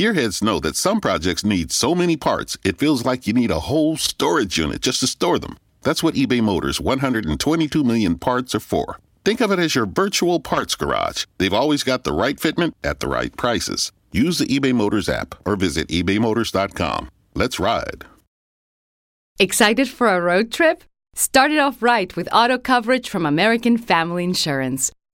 Gearheads know that some projects need so many parts, it feels like you need a whole storage unit just to store them. That's what eBay Motors' 122 million parts are for. Think of it as your virtual parts garage. They've always got the right fitment at the right prices. Use the eBay Motors app or visit ebaymotors.com. Let's ride. Excited for a road trip? Start it off right with auto coverage from American Family Insurance.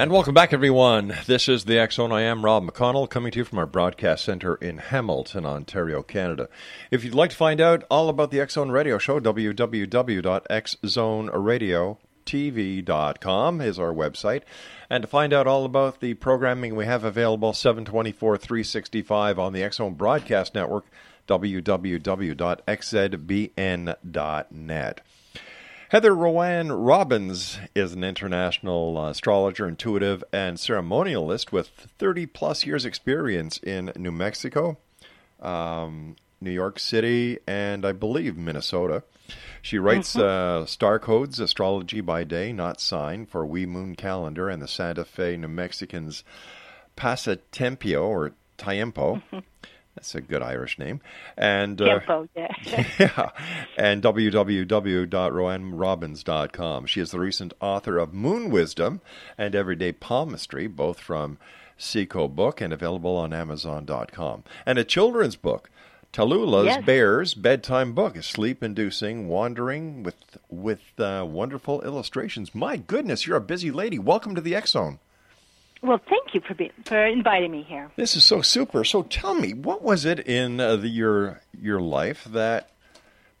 And welcome back, everyone. This is the Zone. I am Rob McConnell, coming to you from our broadcast center in Hamilton, Ontario, Canada. If you'd like to find out all about the Zone Radio Show, www.xzoneradiotv.com is our website. And to find out all about the programming we have available 724 365 on the Zone Broadcast Network, www.xzbn.net. Heather Roan Robbins is an international astrologer, intuitive, and ceremonialist with 30 plus years' experience in New Mexico, um, New York City, and I believe Minnesota. She writes uh, Starcodes, astrology by day, not sign, for WeMoon Calendar and the Santa Fe New Mexicans Pasatiempo or Tiempo. That's a good Irish name. And uh, Tempo, yeah. yeah, and www.roanrobbins.com. She is the recent author of Moon Wisdom and Everyday Palmistry, both from Cico Book and available on Amazon.com. And a children's book, Talulla's Yes. Bears Bedtime Book, a sleep-inducing wandering with with uh, wonderful illustrations. My goodness, you're a busy lady. Welcome to the Zone. Well, thank you for be, for inviting me here. This is so super. So tell me, what was it in uh, the, your your life that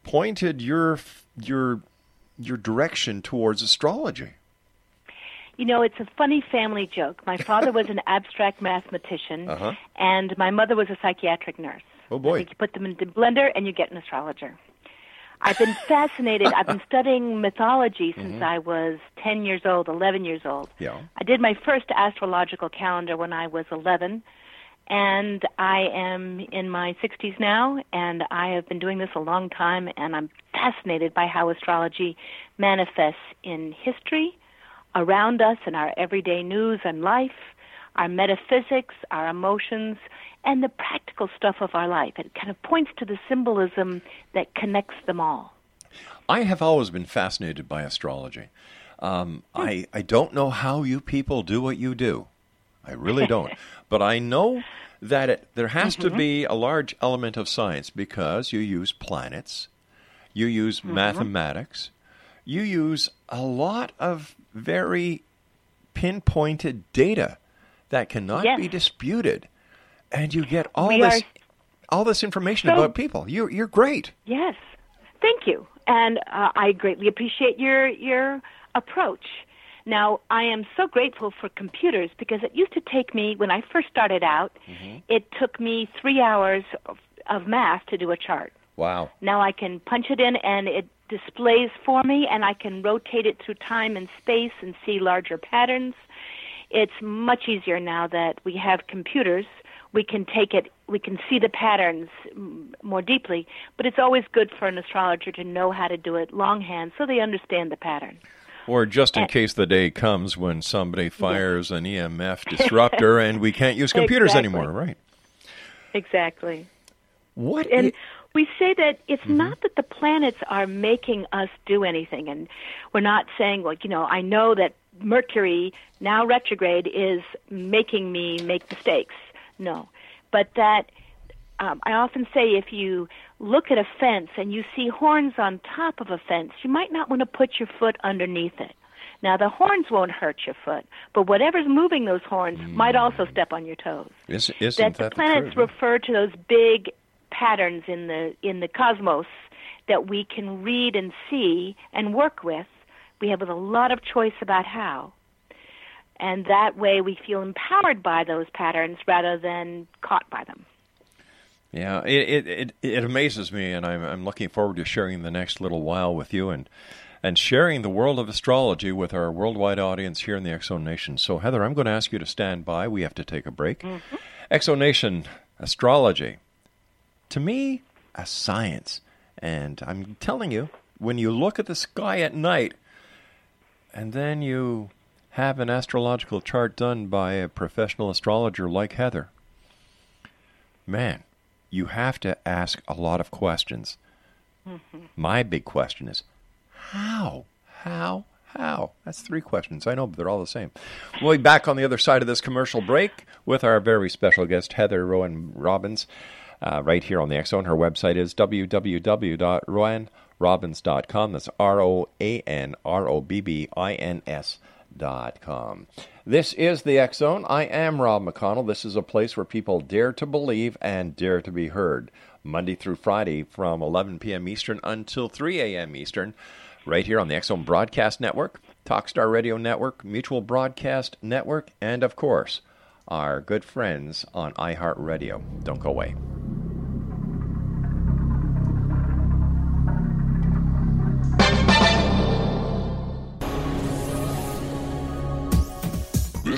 pointed your your your direction towards astrology? You know, it's a funny family joke. My father was an abstract mathematician, Uh-huh. and my mother was a psychiatric nurse. Oh, boy. You put them in the blender, and you get an astrologer. I've been fascinated. I've been studying mythology since Mm-hmm. I was 10 years old, 11 years old. Yeah. I did my first astrological calendar when I was 11, and I am in my 60s now, and I have been doing this a long time, and I'm fascinated by how astrology manifests in history, around us, in our everyday news and life, our metaphysics, our emotions, and the practical stuff of our life. It kind of points to the symbolism that connects them all. I have always been fascinated by astrology. Um, hmm. I I don't know how you people do what you do. I really don't. but I know that it, there has to mm-hmm. be a large element of science because you use planets, you use mm-hmm. mathematics, you use a lot of very pinpointed data that cannot Yes. be disputed, and you get all We this are all this information so- about people. You you're great. Yes, thank you, and uh, I greatly appreciate your your approach. Now, I am so grateful for computers because it used to take me when I first started out. It took me three hours of, of math to do a chart. Wow. Now I can punch it in and it displays for me, and I can rotate it through time and space and see larger patterns. It's much easier now that we have computers. We can take it, we can see the patterns more deeply, but it's always good for an astrologer to know how to do it longhand so they understand the pattern. Or just in case the day comes when somebody fires an EMF disruptor and we can't use computers Exactly. anymore, right? Exactly. What? And i- we say that it's mm-hmm. not that the planets are making us do anything, and we're not saying, like, you know, I know that Mercury, now retrograde, is making me make mistakes. No. But that um, I often say if you look at a fence and you see horns on top of a fence, you might not want to put your foot underneath it. Now, the horns won't hurt your foot, but whatever's moving those horns might also step on your toes is, isn't that that the planets truth? refer to those big patterns in the in the cosmos that we can read and see and work with. We have a lot of choice about how. And that way we feel empowered by those patterns rather than caught by them. Yeah, it, it it it amazes me, and I'm I'm looking forward to sharing the next little while with you and and sharing the world of astrology with our worldwide audience here in the Exo Nation. So, Heather, I'm going to ask you to stand by. We have to take a break. Mm-hmm. Exo Nation astrology, to me, a science, and I'm telling you, when you look at the sky at night, and then you have an astrological chart done by a professional astrologer like Heather man, you have to ask a lot of questions. My big question is how? How? How? That's three questions. I know, but they're all the same. We'll be back on the other side of this commercial break with our very special guest, Heather Roan Robbins, uh, right here on the X Zone. Her website is www.roanrobbins.com. That's R O A N R O B B I N S dot com. This is the X Zone. I am Rob McConnell. This is a place where people dare to believe and dare to be heard. Monday through Friday from 11 p.m. Eastern until 3 a.m. Eastern, right here on the X Zone Broadcast Network, Talkstar Radio Network, Mutual Broadcast Network, and of course, our good friends on iHeartRadio. Don't go away.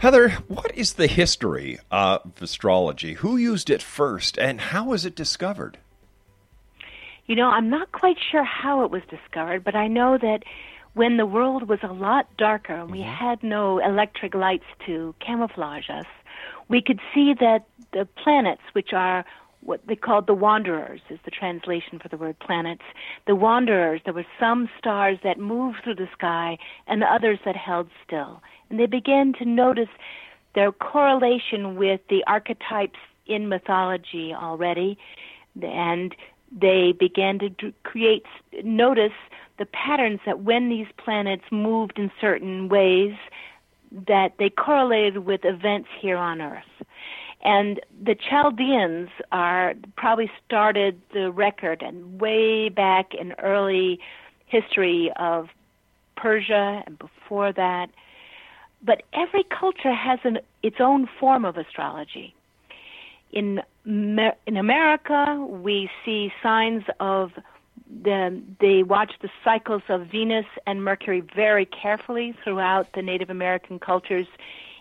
Heather, what is the history of astrology? Who used it first, and how was it discovered? You know, I'm not quite sure how it was discovered, but I know that when the world was a lot darker and we mm-hmm. had no electric lights to camouflage us, we could see that the planets, which are what they called the wanderers, is the translation for the word planets. The wanderers, there were some stars that moved through the sky and others that held still. And they began to notice their correlation with the archetypes in mythology already. And they began to create, notice the patterns that when these planets moved in certain ways, that they correlated with events here on Earth. And the Chaldeans are probably started the record and way back in early history of Persia and before that. But every culture has an, its own form of astrology. In in America, we see signs of the, they watch the cycles of Venus and Mercury very carefully throughout the Native American cultures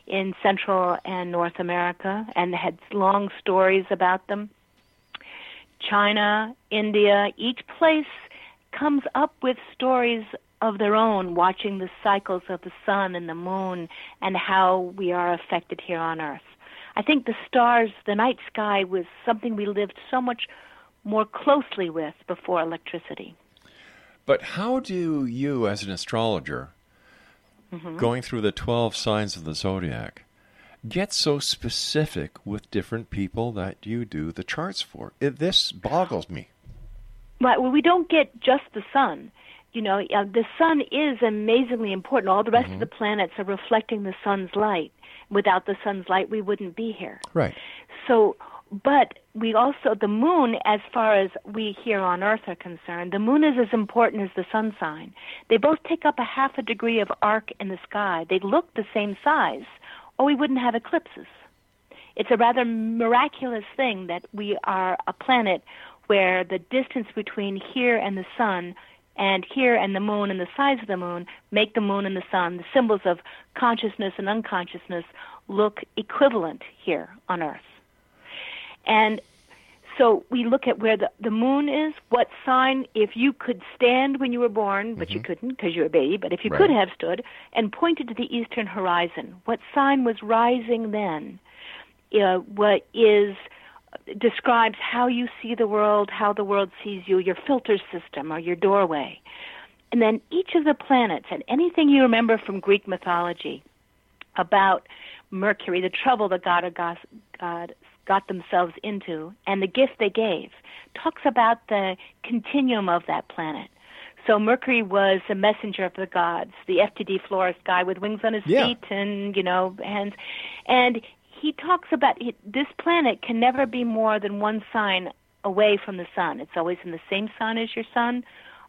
in Central and North America and had long stories about them. China, India, each place comes up with stories of their own, watching the cycles of the sun and the moon and how we are affected here on Earth. I think the stars, the night sky, was something we lived so much more closely with before electricity. But how do you, as an astrologer, mm-hmm. going through the 12 signs of the zodiac, get so specific with different people that you do the charts for? It, this boggles me. Right. Well, we don't get just the sun. You know, uh, the sun is amazingly important. All the rest mm-hmm. of the planets are reflecting the sun's light. Without the sun's light, we wouldn't be here. Right. So, but we also, the moon, as far as we here on Earth are concerned, the moon is as important as the sun sign. They both take up a half a degree of arc in the sky. They look the same size, or we wouldn't have eclipses. It's a rather miraculous thing that we are a planet where the distance between here and the sun And here, and the moon and the size of the moon make the moon and the sun, the symbols of consciousness and unconsciousness, look equivalent here on Earth. And so we look at where the, the moon is, what sign, if you could stand when you were born, but mm-hmm. you couldn't because you were a baby, but if you right. could have stood and pointed to the eastern horizon, what sign was rising then? Uh, what is describes how you see the world, how the world sees you, your filter system or your doorway. And then each of the planets and anything you remember from Greek mythology about Mercury, the trouble that God, God got themselves into and the gift they gave talks about the continuum of that planet. So Mercury was the messenger of the gods, the FTD florist guy with wings on his yeah. feet and you know hands, and he talks about he, this planet can never be more than one sign away from the sun. It's always in the same sign as your sun,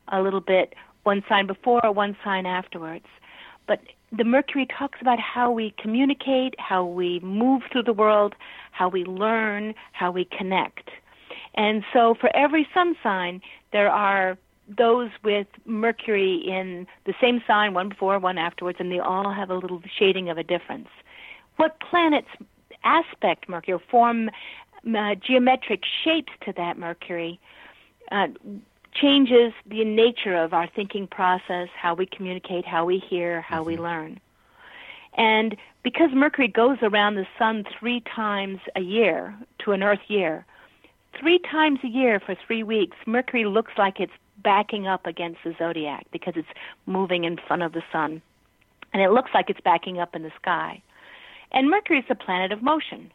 a little bit one sign before or one sign afterwards. But the Mercury talks about how we communicate, how we move through the world, how we learn, how we connect. And so for every sun sign, there are those with Mercury in the same sign, one before, one afterwards, and they all have a little shading of a difference. What planets aspect Mercury, form uh, geometric shapes to that Mercury, uh, changes the nature of our thinking process, how we communicate, how we hear, how mm-hmm. we learn. And because Mercury goes around the sun three times a year to an Earth year, three times a year for three weeks, Mercury looks like it's backing up against the zodiac because it's moving in front of the sun. And it looks like it's backing up in the sky. And Mercury is a planet of motion.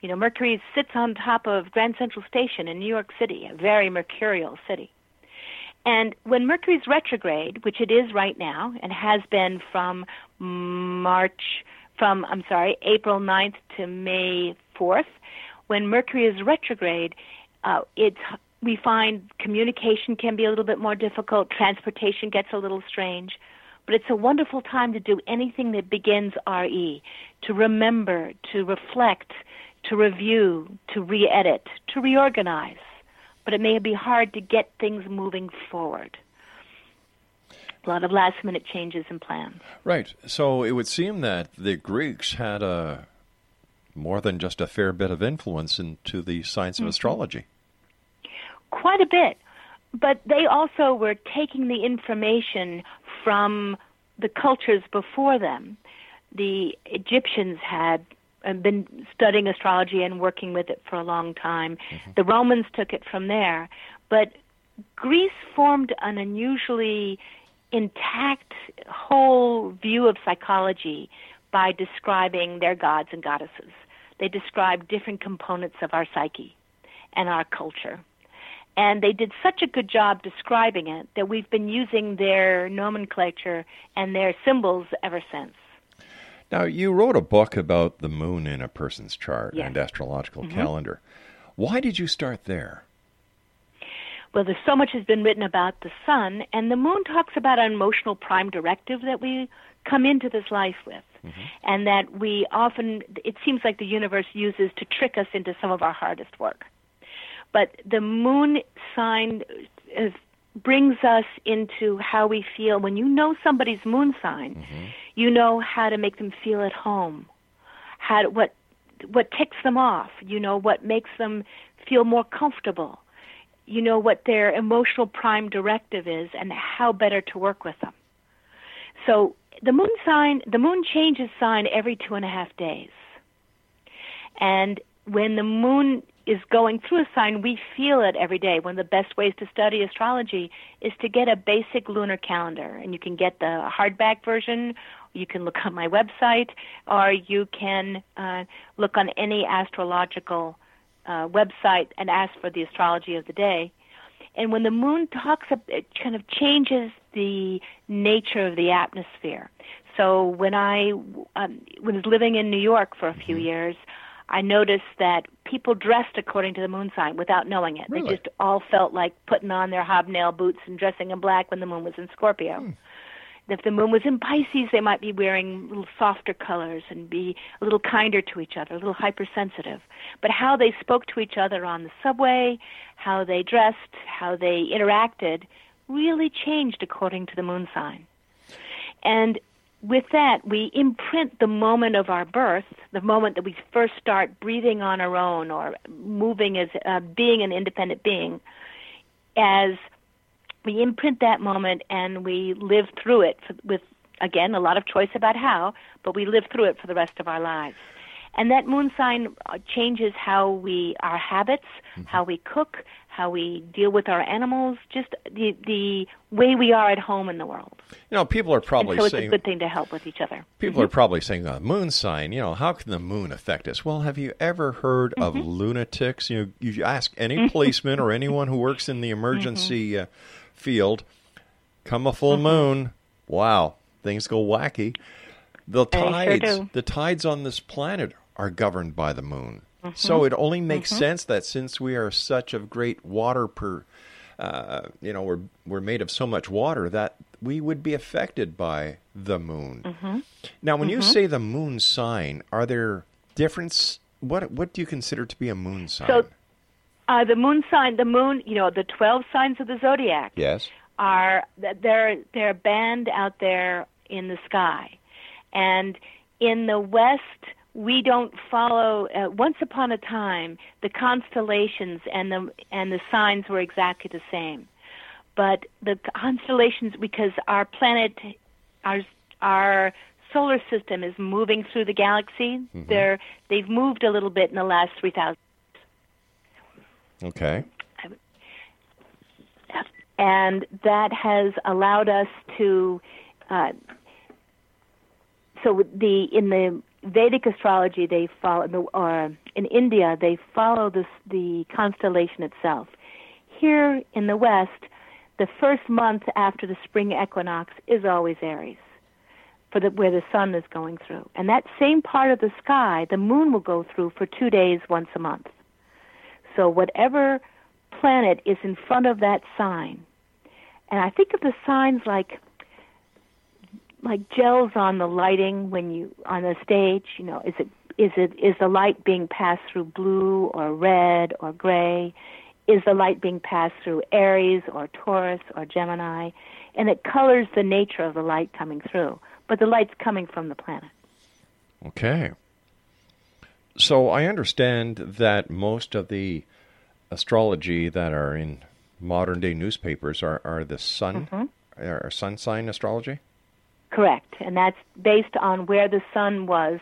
You know, Mercury sits on top of Grand Central Station in New York City, a very mercurial city. And when Mercury's retrograde, which it is right now and has been from March, from, I'm sorry, April 9th to May 4th, when Mercury is retrograde, uh, it's, we find communication can be a little bit more difficult, transportation gets a little strange. But it's a wonderful time to do anything that begins RE, to remember, to reflect, to review, to re edit, to reorganize but it may be hard to get things moving forward. A lot of last minute changes in plans. Right. So it would seem that the Greeks had a more than just a fair bit of influence into the science of mm-hmm. astrology. Quite a bit. But they also were taking the information from the cultures before them. The Egyptians had been studying astrology and working with it for a long time. Mm-hmm. The Romans took it from there, but Greece formed an unusually intact whole view of psychology by describing their gods and goddesses. They described different components of our psyche and our culture. And they did such a good job describing it that we've been using their nomenclature and their symbols ever since. Now, you wrote a book about the moon in a person's chart yes. and astrological mm-hmm. calendar. Why did you start there? Well, there's so much has been written about the sun, and the moon talks about an emotional prime directive that we come into this life with, mm-hmm. and that we often, it seems like the universe uses to trick us into some of our hardest work. But the moon sign is brings us into how we feel. When you know somebody's moon sign, mm-hmm. you know how to make them feel at home. How to, what what ticks them off. You know what makes them feel more comfortable. You know what their emotional prime directive is and how better to work with them. So the moon sign, the moon changes sign every two and a half days. And when the moon is going through a sign, we feel it every day. One of the best ways to study astrology is to get a basic lunar calendar, and you can get the hardback version. You can look on my website, or you can uh, look on any astrological uh, website and ask for the astrology of the day. And when the moon talks, it kind of changes the nature of the atmosphere. So when I um, was living in New York for a few mm-hmm. years, I noticed that people dressed according to the moon sign without knowing it. Really? They just all felt like putting on their hobnail boots and dressing in black when the moon was in Scorpio. Hmm. If the moon was in Pisces, they might be wearing little softer colors and be a little kinder to each other, a little hypersensitive. But how they spoke to each other on the subway, how they dressed, how they interacted really changed according to the moon sign. And with that, we imprint the moment of our birth, the moment that we first start breathing on our own or moving as uh, being an independent being, as we imprint that moment and we live through it for, with, again, a lot of choice about how, but we live through it for the rest of our lives. And that moon sign uh, changes how we, our habits, mm-hmm. how we cook, how we deal with our animals, just the the way we are at home in the world. You know, people are probably and so saying it's a good thing to help with each other. People mm-hmm. are probably saying, uh, "Moon sign, you know, how can the moon affect us?" Well, have you ever heard mm-hmm. of lunatics? You know, you ask any mm-hmm. policeman or anyone who works in the emergency mm-hmm. uh, field, come a full mm-hmm. moon, wow, things go wacky. The tides, sure the tides on this planet are governed by the moon. Mm-hmm. So it only makes mm-hmm. sense that since we are such of great water per, uh, you know, we're we're made of so much water that we would be affected by the moon. Mm-hmm. Now, when you say the moon sign, are there difference? What what do you consider to be a moon sign? So, uh, the moon sign, the moon, you know, the twelve signs of the zodiac. Yes. Are they're they're band out there in the sky, and in the west we don't follow uh, once upon a time the constellations and the and the signs were exactly the same. But the constellations because our planet our our solar system is moving through the galaxy. Mm-hmm. they're they've moved a little bit in the last 3000 okay. And that has allowed us to uh, so the in the Vedic astrology, they follow, or uh, in India, they follow this, the constellation itself. Here in the West, the first month after the spring equinox is always Aries, for the, where the sun is going through. And that same part of the sky, the moon will go through for two days once a month. So whatever planet is in front of that sign, and I think of the signs like like gels on the lighting when you on the stage you know is it is it is the light being passed through blue or red or gray? Is the light being passed through aries or taurus or gemini? And it colors the nature of the light coming through but the light's coming from the planet. Okay. So i understand that most of the astrology that are in modern day newspapers are, are the sun mm-hmm. are sun sign astrology Correct, and that's based on where the sun was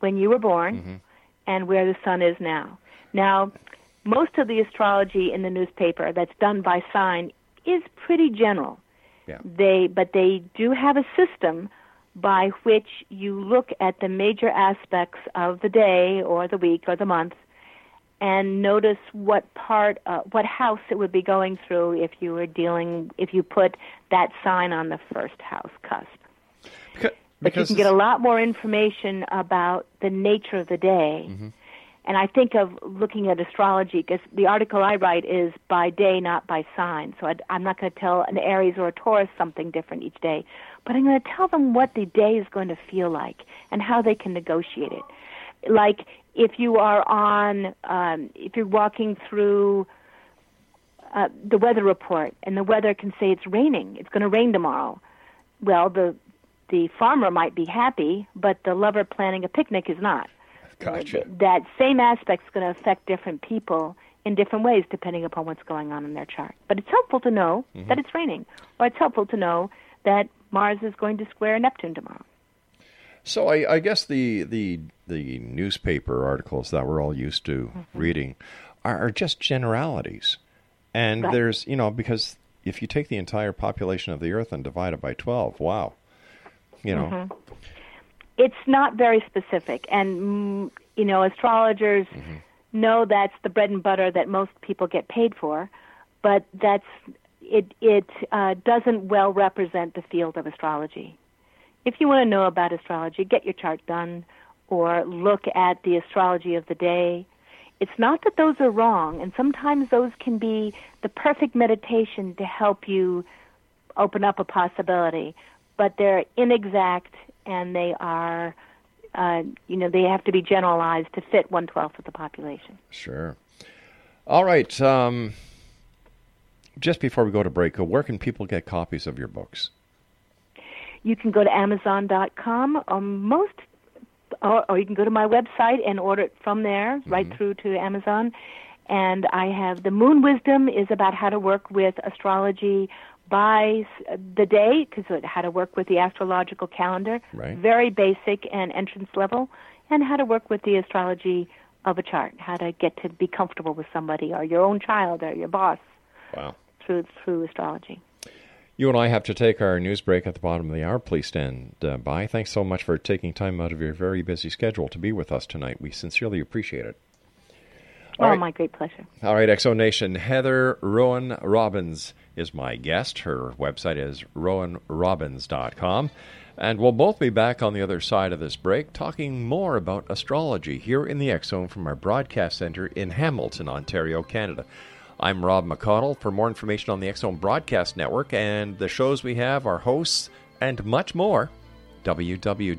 when you were born mm-hmm. and where the sun is now. Now, most of the astrology in the newspaper that's done by sign is pretty general. Yeah. They but they do have a system by which you look at the major aspects of the day or the week or the month and notice what part uh, what house it would be going through if you were dealing if you put that sign on the first house cusp. But you can get a lot more information about the nature of the day. Mm-hmm. And I think of looking at astrology because the article I write is by day, not by sign. So i am not going to tell an Aries or a Taurus something different each day, but I'm going to tell them what the day is going to feel like and how they can negotiate it. Like if you are on, um, if you're walking through uh, the weather report and the weather can say it's raining, it's going to rain tomorrow. Well, the the farmer might be happy, but the lover planning a picnic is not. Gotcha. That same aspect is going to affect different people in different ways depending upon what's going on in their chart. But it's helpful to know mm-hmm. that it's raining, or it's helpful to know that Mars is going to square Neptune tomorrow. So I, I guess the, the the newspaper articles that we're all used to mm-hmm. reading are, are, just generalities, and right. there's you know because if you take the entire population of the Earth and divide it by twelve, wow, you know. Mm-hmm. It's not very specific, and mm, you know, astrologers mm-hmm. know that's the bread and butter that most people get paid for, but that's it. It uh, doesn't well represent the field of astrology. If you want to know about astrology, get your chart done, or look at the astrology of the day. It's not that those are wrong, and sometimes those can be the perfect meditation to help you open up a possibility but they're inexact and they are, uh, you know, they have to be generalized to fit one twelfth of the population. Sure. All right. Um, just before we go to break, uh, where can people get copies of your books? You can go to Amazon.com. Um, most, or, or you can go to my website and order it from there, Mm-hmm. right through to Amazon. And I have the Moon Wisdom is about how to work with astrology by the day, because how to work with the astrological calendar. Right. Very basic and entrance level, and how to work with the astrology of a chart. How to get to be comfortable with somebody, or your own child, or your boss Wow. through through astrology. You and I have to take our news break at the bottom of the hour. Please stand uh, by. Thanks so much for taking time out of your very busy schedule to be with us tonight. We sincerely appreciate it. All oh, right. my great pleasure. All right, Exo Nation. Heather Roan Robbins is my guest. Her website is roanrobbins.com. And we'll both be back on the other side of this break talking more about astrology here in the Zone from our broadcast center in Hamilton, Ontario, Canada. I'm Rob McConnell. For more information on the Zone Broadcast Network and the shows we have, our hosts, and much more, www.xzbn.net.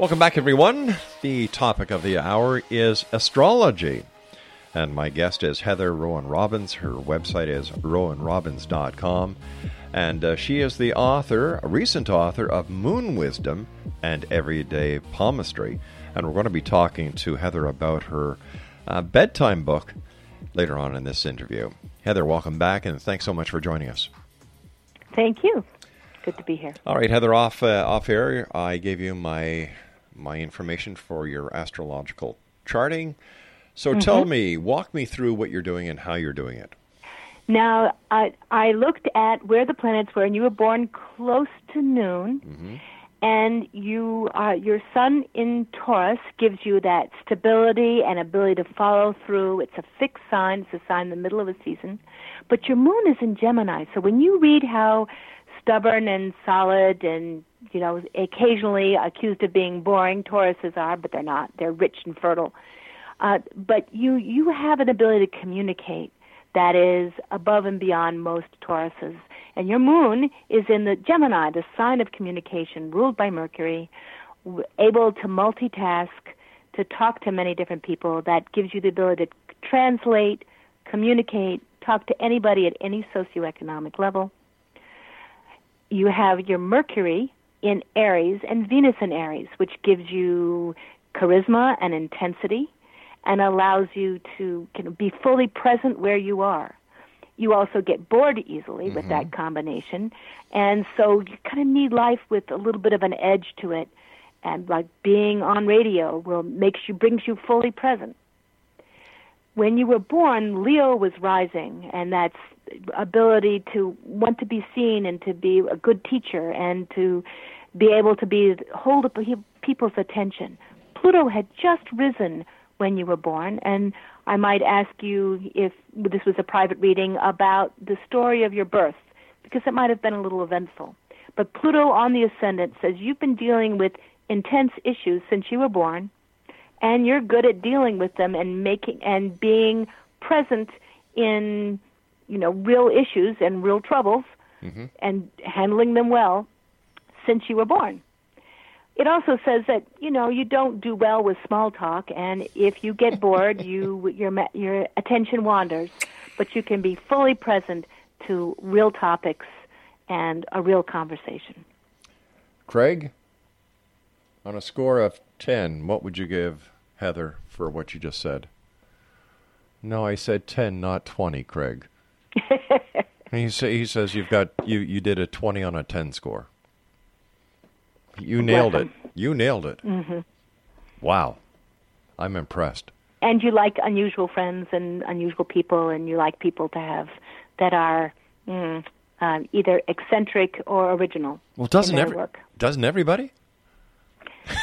Welcome back, everyone. The topic of the hour is astrology. And my guest is Heather Roan Robbins. Her website is roanrobbins.com. And uh, she is the author, a recent author of Moon Wisdom and Everyday Palmistry. And we're going to be talking to Heather about her uh, bedtime book later on in this interview. Heather, welcome back, and thanks so much for joining us. Thank you. Good to be here. All right, Heather, off uh, off air, I gave you my my information for your astrological charting. So Mm-hmm. tell me, walk me through what you're doing and how you're doing it. Now, I, I looked at where the planets were, and you were born close to noon, and you uh, your sun in Taurus gives you that stability and ability to follow through. It's a fixed sign; it's a sign in the middle of a season. But your moon is in Gemini, so when you read how stubborn and solid and you know occasionally accused of being boring Tauruses are, but they're not. They're rich and fertile. Uh, but you you have an ability to communicate that is above and beyond most Tauruses. And your moon is in the Gemini, the sign of communication, ruled by Mercury, able to multitask, to talk to many different people. That gives you the ability to translate, communicate, talk to anybody at any socioeconomic level. You have your Mercury in Aries and Venus in Aries, which gives you charisma and intensity and allows you to kind of be fully present where you are. You also get bored easily with that mm-hmm. combination, and so you kind of need life with a little bit of an edge to it. And like being on radio will makes you brings you fully present. When you were born, Leo was rising, and that's ability to want to be seen and to be a good teacher and to be able to be hold up people's attention. Pluto had just risen when you were born, and I might ask you if this was a private reading about the story of your birth, because it might have been a little eventful. But Pluto on the ascendant says you've been dealing with intense issues since you were born, and you're good at dealing with them and making and being present in you know real issues and real troubles mm-hmm. and handling them well since you were born. It also says that you know you don't do well with small talk, and if you get bored, you your your attention wanders, but you can be fully present to real topics and a real conversation. Craig, on a score of 10, what would you give Heather for what you just said? No, I said 10, not 20, Craig. He, say, he says you've got you, you did a 20 on a 10 score. You nailed it. You nailed it. hmm Wow. I'm impressed. And you like unusual friends and unusual people, and you like people to have that are mm, um, either eccentric or original. Well, doesn't every, work. doesn't everybody?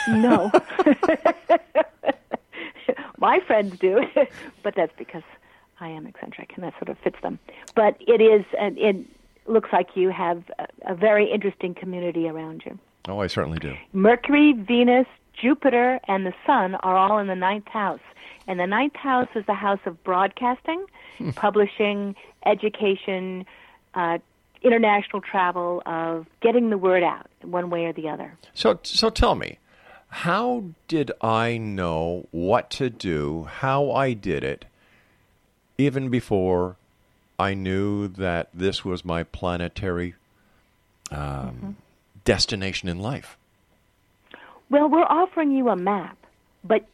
No. My friends do, but that's because I am eccentric, and that sort of fits them. But it is, it looks like you have a, a very interesting community around you. Oh, I certainly do. Mercury, Venus, Jupiter, and the Sun are all in the ninth house. And the ninth house is the house of broadcasting, publishing, education, uh, international travel, of getting the word out one way or the other. So, so tell me, how did I know what to do, how I did it, even before I knew that this was my planetary um, destination in life? Well, we're offering you a map, but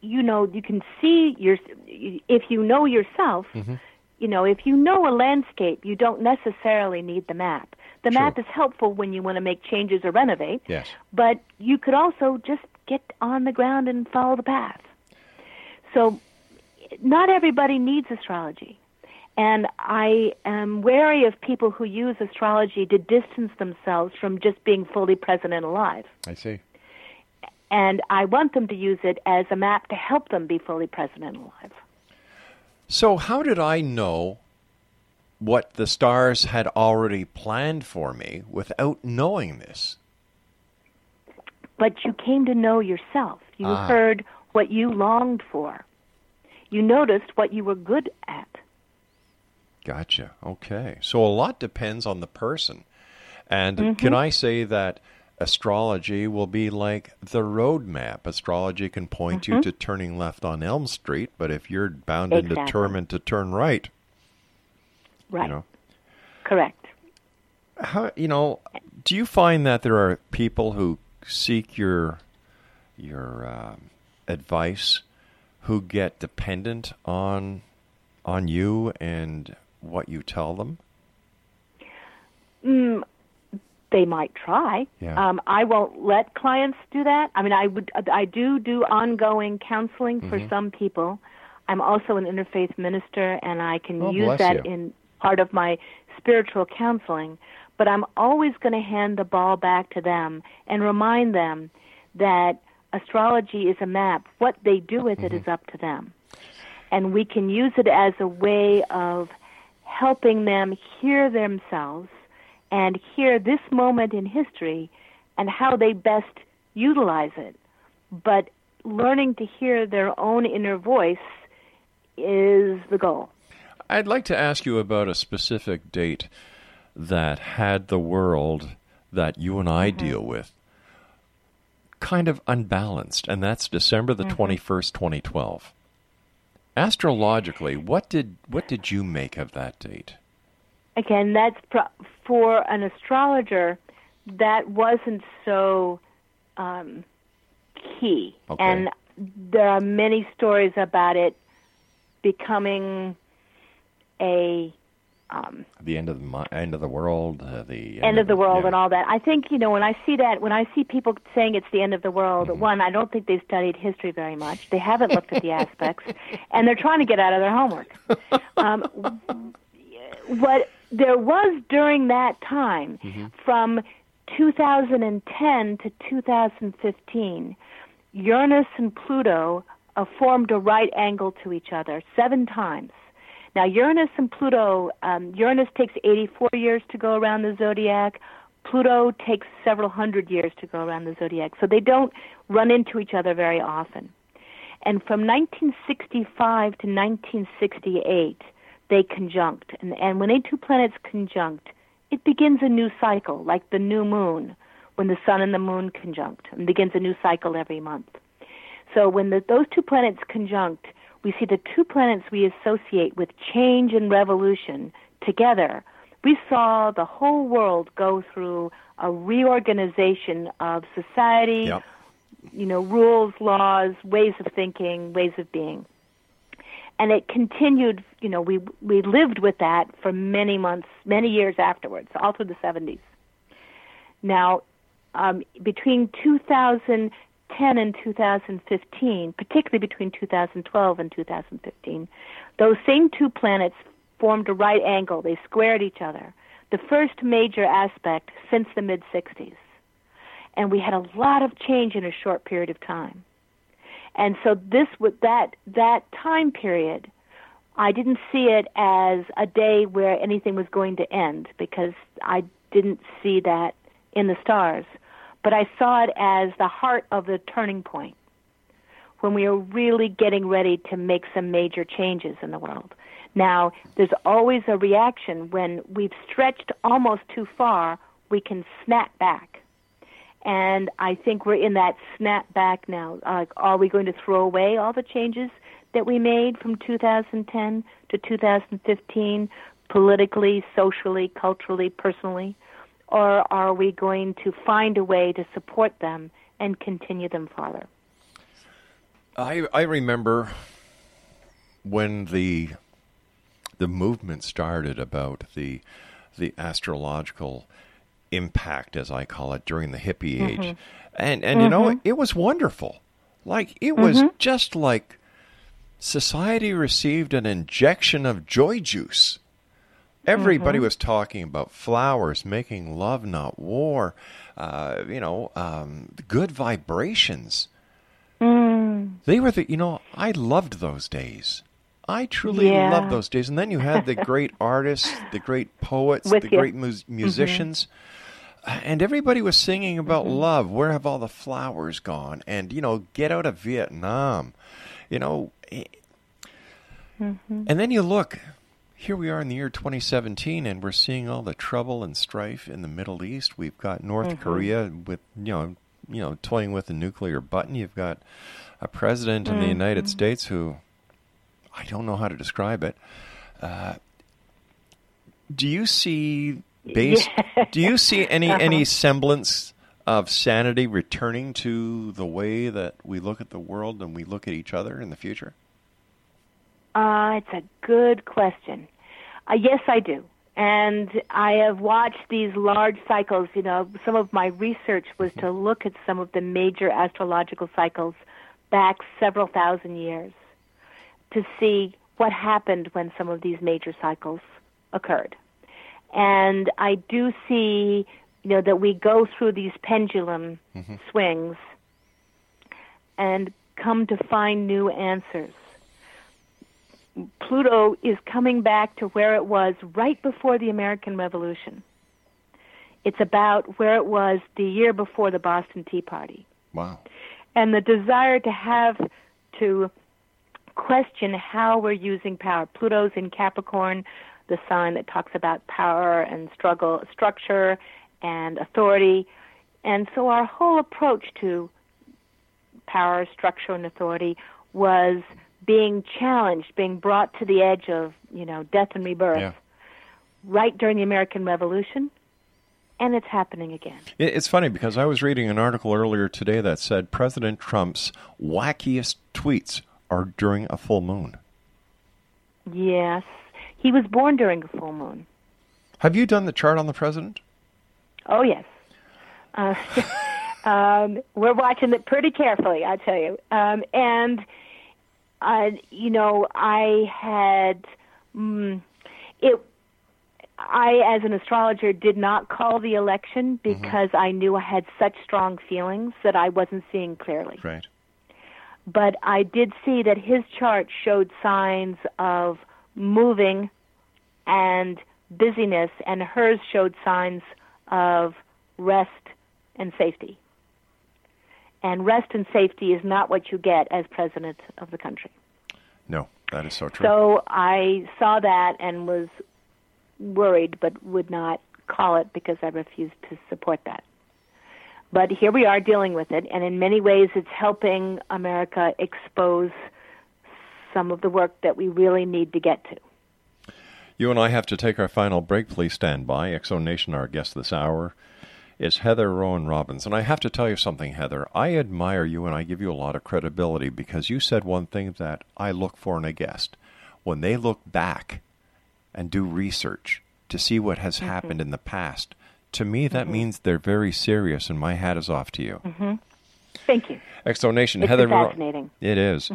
you know you can see your if you know yourself. You know, if you know a landscape, you don't necessarily need the map. The map is helpful when you want to make changes or renovate. Yes. But you could also just get on the ground and follow the path. So, not everybody needs astrology. And I am wary of people who use astrology to distance themselves from just being fully present and alive. I see. And I want them to use it as a map to help them be fully present and alive. So, how did I know what the stars had already planned for me without knowing this? But you came to know yourself. You Ah. heard what you longed for. You noticed what you were good at. Gotcha. Okay. So a lot depends on the person. And Mm-hmm. can I say that astrology will be like the road map? Astrology can point you Mhm. to turning left on Elm Street, but if you're bound and Exactly. determined to turn right, Right. you know, Correct. how you know, do you find that there are people who seek your your um, advice who get dependent on on you and what you tell them? Mm, they might try. Yeah. Um, I won't let clients do that. I mean, I would. I do do ongoing counseling for Mhm. some people. I'm also an interfaith minister, and I can Oh, use that you. in part of my spiritual counseling. But I'm always going to hand the ball back to them and remind them that astrology is a map. What they do with it is mm-hmm. up to them. And we can use it as a way of helping them hear themselves and hear this moment in history and how they best utilize it. But learning to hear their own inner voice is the goal. I'd like to ask you about a specific date that had the world that you and I mm-hmm. deal with kind of unbalanced, and that's December the Mhm. 21st, 2012. Astrologically, what did what did you make of that date? Again, that's pro- for an astrologer. That wasn't so um, key, Okay. and there are many stories about it becoming a um, The end of the end of the world, uh, the end of the world yeah. and all that. I think you know when I see that when I see people saying it's the end of the world, Mm-hmm. one I don't think they've studied history very much. They haven't looked at the aspects, and they're trying to get out of their homework. Um, what there was during that time from 2010 to 2015, Uranus and Pluto uh, formed a right angle to each other seven times. Now, Uranus and Pluto, um, Uranus takes 84 years to go around the zodiac. Pluto takes several hundred years to go around the zodiac. So they don't run into each other very often. And from 1965 to 1968, they conjunct. And, and when two planets conjunct, it begins a new cycle, like the new moon, when the sun and the moon conjunct, and begins a new cycle every month. So when the, those two planets conjunct, we see the two planets we associate with change and revolution together. We saw the whole world go through a reorganization of society, Yep. you know, rules, laws, ways of thinking, ways of being. And it continued, you know, we we lived with that for many months, many years afterwards, all through the 70s. Now, um, between 2010 and 2015, particularly between 2012 and 2015, those same two planets formed a right angle. They squared each other. The first major aspect since the mid 60s. And we had a lot of change in a short period of time. And so this that that time period, I didn't see it as a day where anything was going to end because I didn't see that in the stars. But I saw it as the heart of the turning point when we are really getting ready to make some major changes in the world. Now, there's always a reaction when we've stretched almost too far, we can snap back. And I think we're in that snap back now. Uh, are we going to throw away all the changes that we made from 2010 to 2015, politically, socially, culturally, personally? Or are we going to find a way to support them and continue them farther? I I remember when the the movement started about the the astrological impact, as I call it, during the hippie age, Mhm. and and you know Mhm. it was wonderful. Like it was Mhm. just like society received an injection of joy juice. Everybody Mhm. was talking about flowers, making love, not war. Uh, you know, um, good vibrations. Mm. They were the, you know, I loved those days. I truly Yeah. loved those days. And then you had the great artists, the great poets, With the you. great mus- musicians. And everybody was singing about Mm-hmm. love. Where have all the flowers gone? And, you know, get out of Vietnam. You know, Mhm. and then you look, here we are in the year 2017, and we're seeing all the trouble and strife in the Middle East. We've got North Mhm. Korea with you know, you know, toying with the nuclear button. You've got a president in the United Mhm. States who I don't know how to describe it. Uh, do you see base? Yeah. Do you see any Uh-huh. any semblance of sanity returning to the way that we look at the world and we look at each other in the future? Uh, it's a good question. Uh, yes, I do. And I have watched these large cycles. You know, some of my research was to look at some of the major astrological cycles back several thousand years to see what happened when some of these major cycles occurred. And I do see, you know, that we go through these pendulum swings and come to find new answers. Pluto is coming back to where it was right before the American Revolution. It's about where it was the year before the Boston Tea Party. Wow. And the desire to have to question how we're using power. Pluto's in Capricorn, the sign that talks about power and struggle, structure and authority. And so our whole approach to power, structure, and authority was being challenged, being brought to the edge of, you know, death and rebirth Yeah. right during the American Revolution. And it's happening again. It's funny because I was reading an article earlier today that said President Trump's wackiest tweets are during a full moon. Yes. He was born during a full moon. Have you done the chart on the president? Oh, yes. Uh, um, we're watching it pretty carefully, I tell you. Um, and, uh, you know, I had mm, it. I, as an astrologer, did not call the election because I knew I had such strong feelings that I wasn't seeing clearly. Right. But I did see that his chart showed signs of moving and busyness, and hers showed signs of rest and safety. And rest and safety is not what you get as president of the country. No, that is so true. So I saw that and was worried, but would not call it because I refused to support that. But here we are dealing with it, and in many ways, it's helping America expose some of the work that we really need to get to. You and I have to take our final break. Please stand by. Exo Nation, our guest this hour is Heather Roan Robbins. And I have to tell you something, Heather. I admire you and I give you a lot of credibility because you said one thing that I look for in a guest. When they look back and do research to see what has Mm-hmm. happened in the past, to me that means they're very serious, and my hat is off to you. hmm Thank you. Exo Nation, It's Heather. been Ro- fascinating. it is.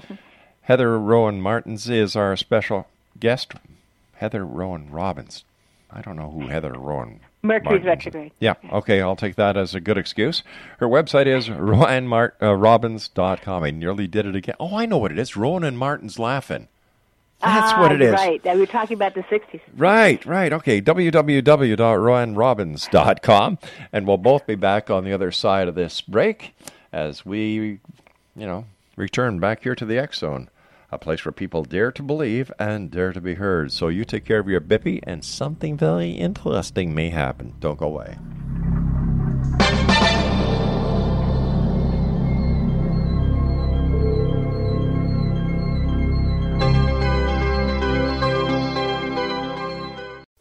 Heather Rowan Martins is our special guest. Heather Roan Robbins. I don't know who Heather Rowan. Mercury's retrograde. Yeah, okay, I'll take that as a good excuse. Her website is rowanmart.robbins.com. I nearly did it again. Oh, I know what it is. Rowan and Martin's Laugh-In. That's ah, what it is. Right. We were talking about the 60s. Right, right. Okay, www.roanrobbins.com. And we'll both be back on the other side of this break as we, you know, return back here to the X Zone, a place where people dare to believe and dare to be heard. So you take care of your bippy, and something very interesting may happen. Don't go away.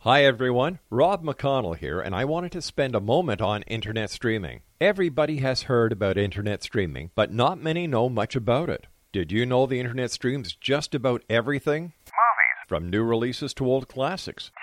Hi everyone, Rob McConnell here, and I wanted to spend a moment on internet streaming. Everybody has heard about internet streaming, but not many know much about it. Did you know the internet streams just about everything? Movies, From new releases to old classics. TV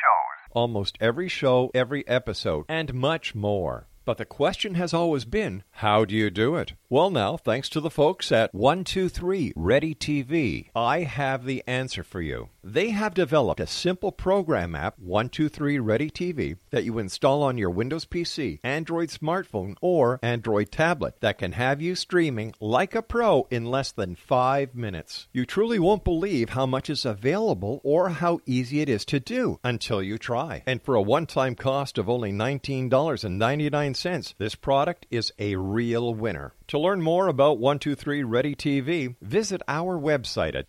shows, almost every show, every episode, and much more. But the question has always been, how do you do it? Well, now, thanks to the folks at 123 Ready TV, I have the answer for you. They have developed a simple program app, 123 Ready TV, that you install on your Windows PC, Android smartphone, or Android tablet that can have you streaming like a pro in less than five minutes. You truly won't believe how much is available or how easy it is to do until you try. And for a one time cost of only $19.99, this product is a real winner. To learn more about 123 Ready TV, visit our website at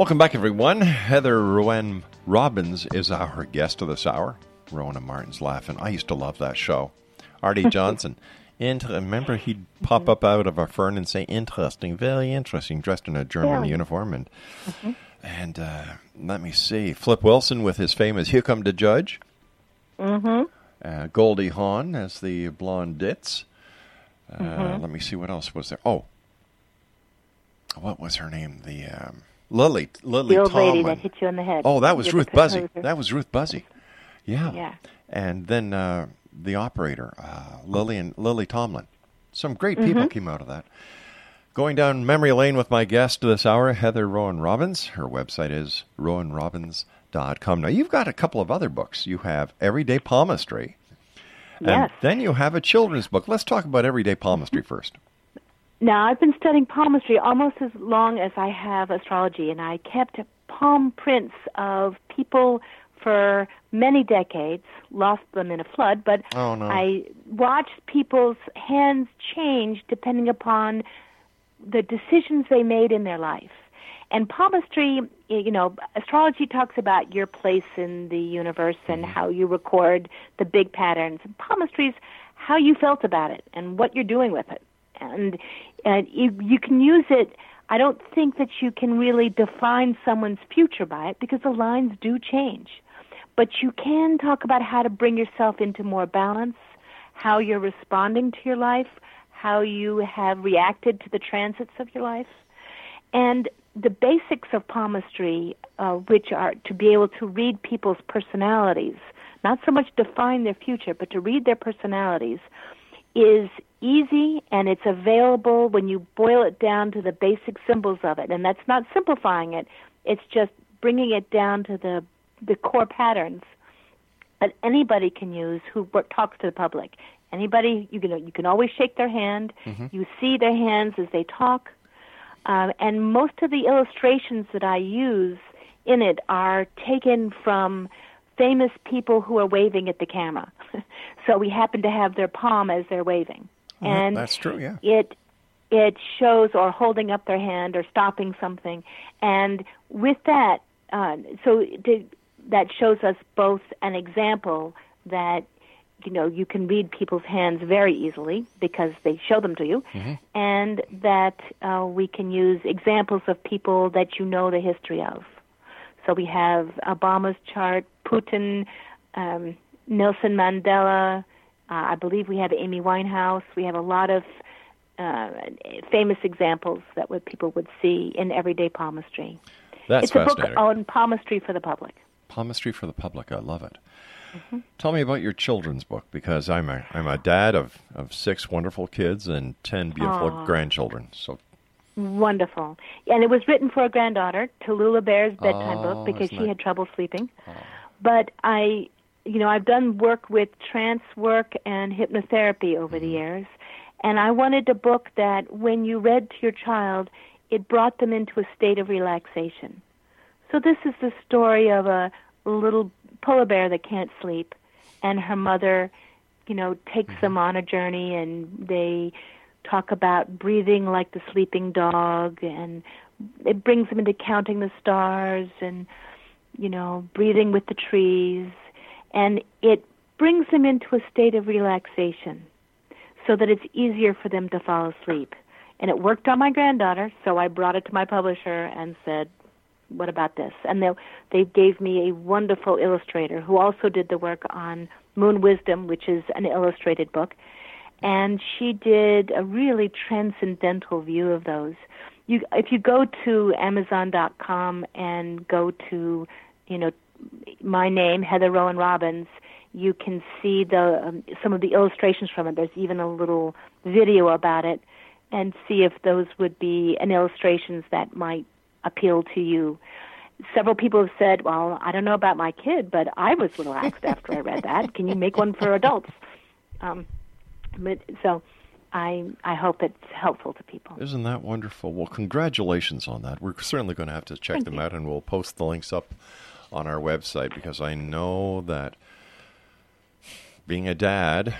Welcome back, everyone. Heather Roan Robbins is our guest of this hour. Rowan and Martin's Laugh-In. I used to love that show. Arte Johnson. And remember, he'd pop up out of a fern and say, "Interesting, very interesting," dressed in a German Yeah. uniform, and and uh, let me see, Flip Wilson with his famous "Here Come the Judge," Mm-hmm. uh, Goldie Hawn as the blonde ditz. Uh, Mhm. Let me see what else was there. Oh, what was her name? The um, Lily Lily the old Tomlin. lady that hit you in the head. Oh, that was Ruth Buzzi. That was Ruth Buzzi. Yeah. Yeah. And then uh, the operator, uh, Lillian Lily Tomlin. Some great people Mhm. came out of that. Going down memory lane with my guest this hour, Heather Roan Robbins. Her website is roanrobbins.com. Now, you've got a couple of other books. You have Everyday Palmistry. And Yes. then you have a children's book. Let's talk about Everyday Palmistry first. Now, I've been studying palmistry almost as long as I have astrology, and I kept palm prints of people for many decades, lost them in a flood, but Oh, no. I watched people's hands change depending upon the decisions they made in their life. And palmistry, you know, astrology talks about your place in the universe and mm-hmm. how you record the big patterns. Palmistry is how you felt about it and what you're doing with it. And, and you, you can use it. I don't think that you can really define someone's future by it because the lines do change. But you can talk about how to bring yourself into more balance, how you're responding to your life, how you have reacted to the transits of your life. And the basics of palmistry, uh, which are to be able to read people's personalities, not so much define their future, but to read their personalities, is easy and it's available when you boil it down to the basic symbols of it. And that's not simplifying it, it's just bringing it down to the, the core patterns that anybody can use who talks to the public. Anybody, you can, you can always shake their hand. Mhm. You see their hands as they talk. Um, and most of the illustrations that I use in it are taken from famous people who are waving at the camera. so we happen to have their palm as they're waving. Mhm, And that's true, yeah. It it shows or holding up their hand or stopping something, and with that, uh, so to, that shows us both an example that you know you can read people's hands very easily because they show them to you, and that uh, we can use examples of people that you know the history of. So we have Obama's chart, Putin, um, Nelson Mandela. Uh, I believe we have Amy Winehouse. We have a lot of uh, famous examples that would people would see in everyday palmistry. That's it's a book on palmistry for the public. Palmistry for the public. I love it. Mm-hmm. Tell me about your children's book because I'm a I'm a dad of, of six wonderful kids and ten beautiful Aw. grandchildren. So Wonderful. And it was written for a granddaughter, Talulla Bear's bedtime Oh, book, because she had trouble sleeping. Oh. But I, you know, I've done work with trance work and hypnotherapy over the mm-hmm. years, and I wanted a book that when you read to your child, it brought them into a state of relaxation. So this is the story of a little polar bear that can't sleep, and her mother, you know, takes mm-hmm. them on a journey, and they talk about breathing like the sleeping dog, and it brings them into counting the stars and you know breathing with the trees, and it brings them into a state of relaxation, so that it's easier for them to fall asleep. And it worked on my granddaughter, so I brought it to my publisher and said, what about this? And they they gave me a wonderful illustrator who also did the work on Moon Wisdom, which is an illustrated book, and she did a really transcendental view of those. You, if you go to Amazon.com and go to, you know, my name Heather Roan Robbins, you can see the um, some of the illustrations from it. There's even a little video about it, and see if those would be an illustrations that might appeal to you. Several people have said, "Well, I don't know about my kid, but I was relaxed after I read that. Can you make one for adults?" Um, but so, I I hope it's helpful to people. isn't that wonderful? Well, congratulations on that. We're certainly going to have to check Thank them you. out, and we'll post the links up on our website because I know that being a dad,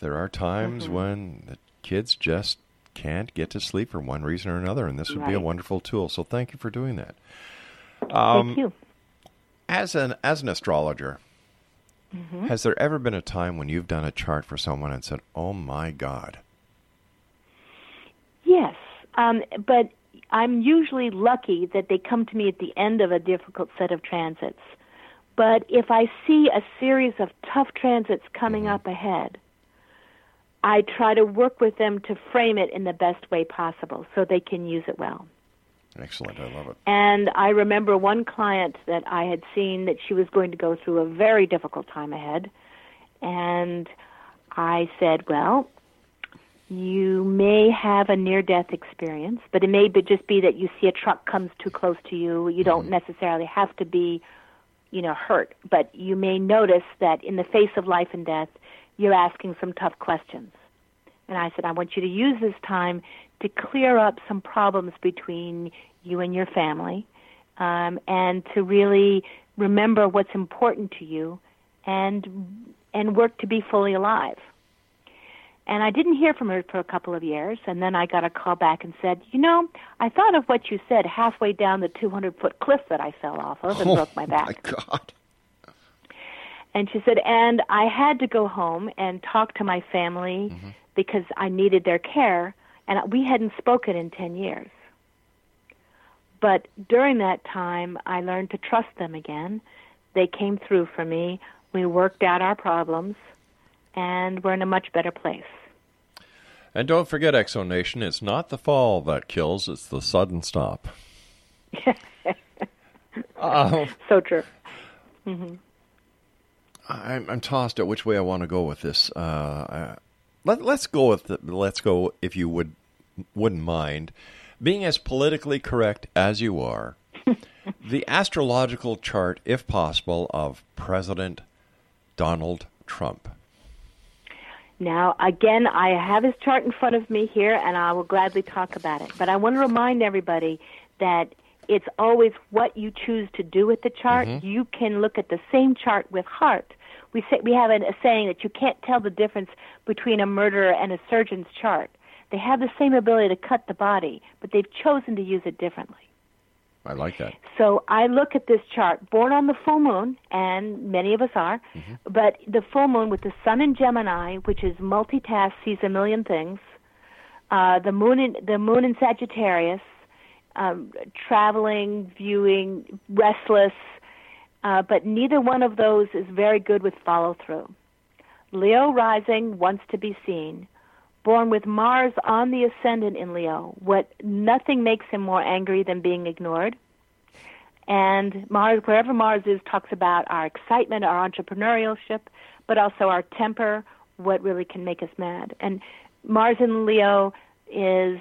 there are times Mhm. when the kids just can't get to sleep for one reason or another, and this would be a wonderful tool. So thank you for doing that. Um, Thank you. As an as an astrologer, Mhm. has there ever been a time when you've done a chart for someone and said, "Oh my God"? Yes, um, but I'm usually lucky that they come to me at the end of a difficult set of transits. But if I see a series of tough transits coming up ahead, I try to work with them to frame it in the best way possible so they can use it well. Excellent. I love it. And I remember one client that I had seen that she was going to go through a very difficult time ahead. And I said, Well, you may have a near death experience, but it may be just be that you see a truck comes too close to you. You don't mm-hmm. necessarily have to be, you know, hurt, but you may notice that in the face of life and death, you're asking some tough questions. And I said, I want you to use this time to clear up some problems between you and your family, um, and to really remember what's important to you, and and work to be fully alive. And I didn't hear from her for a couple of years, and then I got a call back and said, "You know, I thought of what you said halfway down the 200 foot cliff that I fell off of and oh, broke my back." My God. And she said, and I had to go home and talk to my family Mm-hmm. because I needed their care, and we hadn't spoken in 10 years. But during that time, I learned to trust them again. They came through for me. We worked out our problems, and we're in a much better place. And don't forget, Exonation, it's not the fall that kills, it's the sudden stop. Uh, so true. hmm I'm, I'm tossed at which way I want to go with this. Uh, uh, let, let's go with the, let's go if you would wouldn't mind being as politically correct as you are. the astrological chart, if possible, of President Donald Trump. Now, again, I have his chart in front of me here, and I will gladly talk about it. But I want to remind everybody that it's always what you choose to do with the chart. Mhm. You can look at the same chart with heart. We say we have a, a saying that you can't tell the difference between a murderer and a surgeon's chart. They have the same ability to cut the body, but they've chosen to use it differently. I like that. So I look at this chart, born on the full moon, and many of us are, but the full moon with the sun in Gemini, which is multitask, sees a million things. Uh, the moon in the moon in Sagittarius, um, traveling, viewing, restless, uh, but neither one of those is very good with follow through. Leo rising wants to be seen. Born with Mars on the ascendant in Leo, what nothing makes him more angry than being ignored. And Mars, wherever Mars is, talks about our excitement, our entrepreneurship, but also our temper, what really can make us mad. And Mars in Leo is,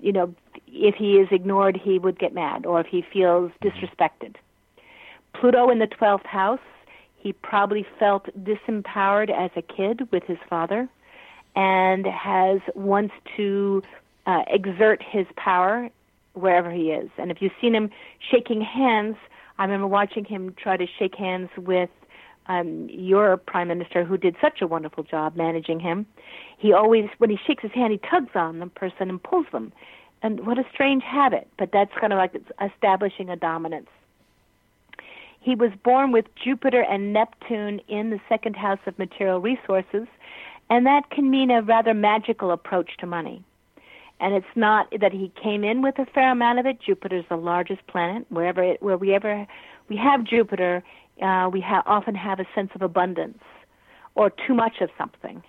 you know, if he is ignored, he would get mad, or if he feels disrespected. Pluto in the 12th house, he probably felt disempowered as a kid with his father and has wants to uh, exert his power wherever he is. And if you've seen him shaking hands, I remember watching him try to shake hands with um, your prime minister, who did such a wonderful job managing him. He always, when he shakes his hand, he tugs on the person and pulls them. And what a strange habit! But that's kind of like establishing a dominance. He was born with Jupiter and Neptune in the second house of material resources, and that can mean a rather magical approach to money. And it's not that he came in with a fair amount of it. Jupiter's the largest planet. Wherever it, where we ever we have Jupiter, uh, we ha- often have a sense of abundance or too much of something.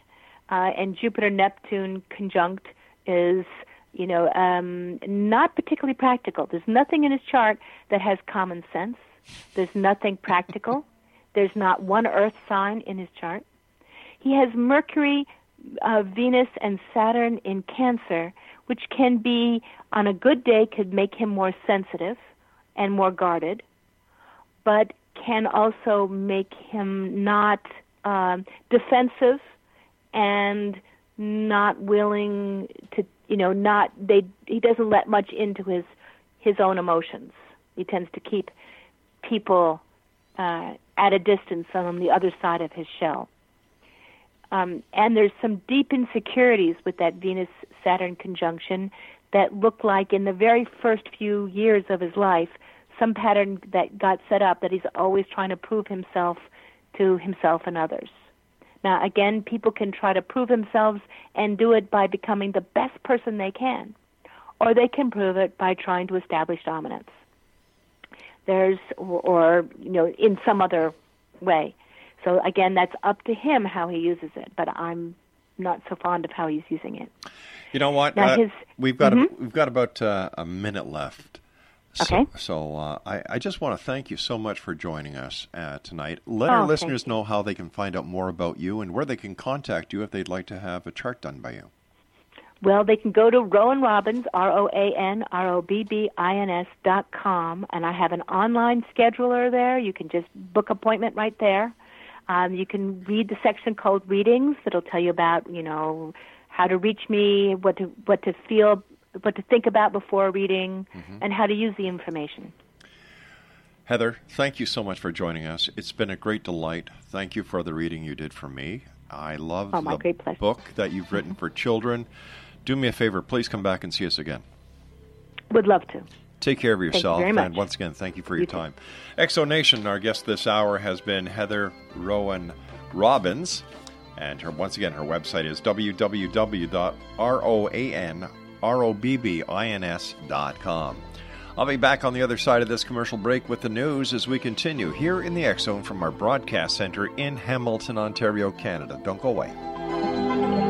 Uh, and Jupiter Neptune conjunct is, you know, um, not particularly practical. There's nothing in his chart that has common sense. There's nothing practical. There's not one Earth sign in his chart. He has Mercury, uh, Venus, and Saturn in Cancer, which can be, on a good day, could make him more sensitive and more guarded, but can also make him not um, defensive and not willing to, you know, not they. He doesn't let much into his his own emotions. He tends to keep people uh, at a distance on the other side of his shell. Um, and there's some deep insecurities with that Venus Saturn conjunction that look like in the very first few years of his life, some pattern that got set up that he's always trying to prove himself to himself and others. Now, again, people can try to prove themselves and do it by becoming the best person they can, or they can prove it by trying to establish dominance. There's, or, you know, in some other way. So again, that's up to him how he uses it, but I'm not so fond of how he's using it. You know what? Uh, his- we've got Mhm. a, we've got about uh, a minute left. Okay. So, so uh, I, I just want to thank you so much for joining us uh, tonight. Let Oh, our listeners know how they can find out more about you and where they can contact you if they'd like to have a chart done by you. Well, they can go to Roan Robbins, R O A N R O B B I N S dot com, and I have an online scheduler there. You can just book appointment right there. Um, you can read the section called readings that'll tell you about, you know, how to reach me, what to what to feel, what to think about before reading, and how to use the information. Heather, thank you so much for joining us. It's been a great delight. Thank you for the reading you did for me. I love Oh, the book that you've written for children. Do me a favor, please come back and see us again. Would love to. Take care of yourself. much. And once again, thank you for your time. Exo Nation, our guest this hour has been Heather Roan Robbins. And her once again, her website is www.roanrobbins.com. I'll be back on the other side of this commercial break with the news as we continue here in the X Zone from our broadcast center in Hamilton, Ontario, Canada. Don't go away.